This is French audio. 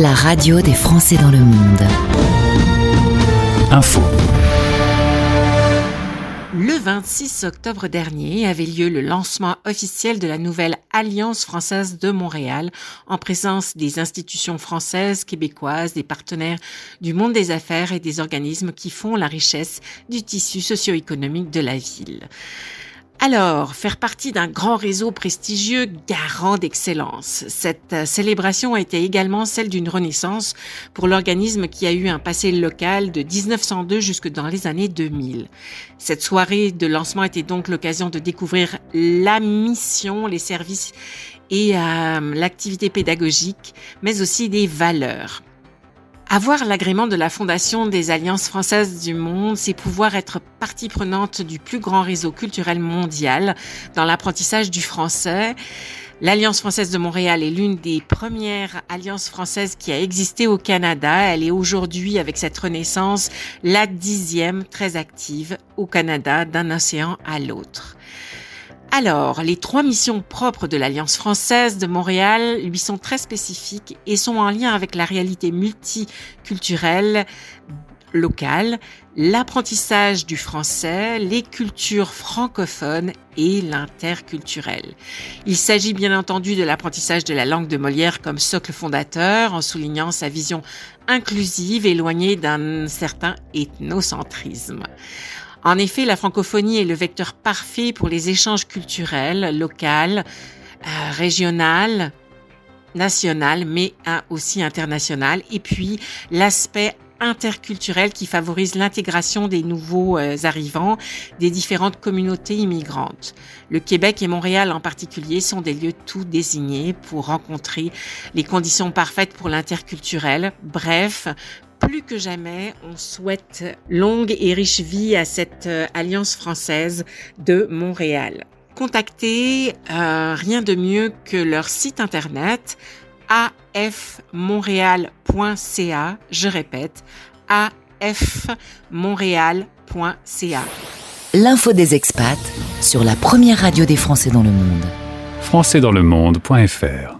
la radio des Français dans le monde. Info. Le 26 octobre dernier avait lieu le lancement officiel de la nouvelle Alliance française de Montréal en présence des institutions françaises, québécoises, des partenaires du monde des affaires et des organismes qui font la richesse du tissu socio-économique de la ville. Alors, faire partie d'un grand réseau prestigieux garant d'excellence. Cette euh, célébration a été également celle d'une renaissance pour l'organisme qui a eu un passé local de 1902 jusque dans les années 2000. Cette soirée de lancement était donc l'occasion de découvrir la mission, les services et euh, l'activité pédagogique, mais aussi des valeurs. Avoir l'agrément de la Fondation des Alliances françaises du monde, c'est pouvoir être partie prenante du plus grand réseau culturel mondial dans l'apprentissage du français. L'Alliance française de Montréal est l'une des premières alliances françaises qui a existé au Canada. Elle est aujourd'hui, avec cette renaissance, la dixième très active au Canada d'un océan à l'autre. Alors, les trois missions propres de l'Alliance française de Montréal lui sont très spécifiques et sont en lien avec la réalité multiculturelle locale, l'apprentissage du français, les cultures francophones et l'interculturel. Il s'agit bien entendu de l'apprentissage de la langue de Molière comme socle fondateur en soulignant sa vision inclusive éloignée d'un certain ethnocentrisme. En effet, la francophonie est le vecteur parfait pour les échanges culturels, locaux, euh, régional, national, mais aussi international. Et puis, l'aspect interculturel qui favorise l'intégration des nouveaux euh, arrivants des différentes communautés immigrantes. Le Québec et Montréal en particulier sont des lieux tout désignés pour rencontrer les conditions parfaites pour l'interculturel. Bref, plus que jamais, on souhaite longue et riche vie à cette euh, alliance française de Montréal. Contactez euh, rien de mieux que leur site internet afmontréal.ca. Je répète, afmontréal.ca. L'info des expats sur la première radio des Français dans le monde. Françaisdanslemonde.fr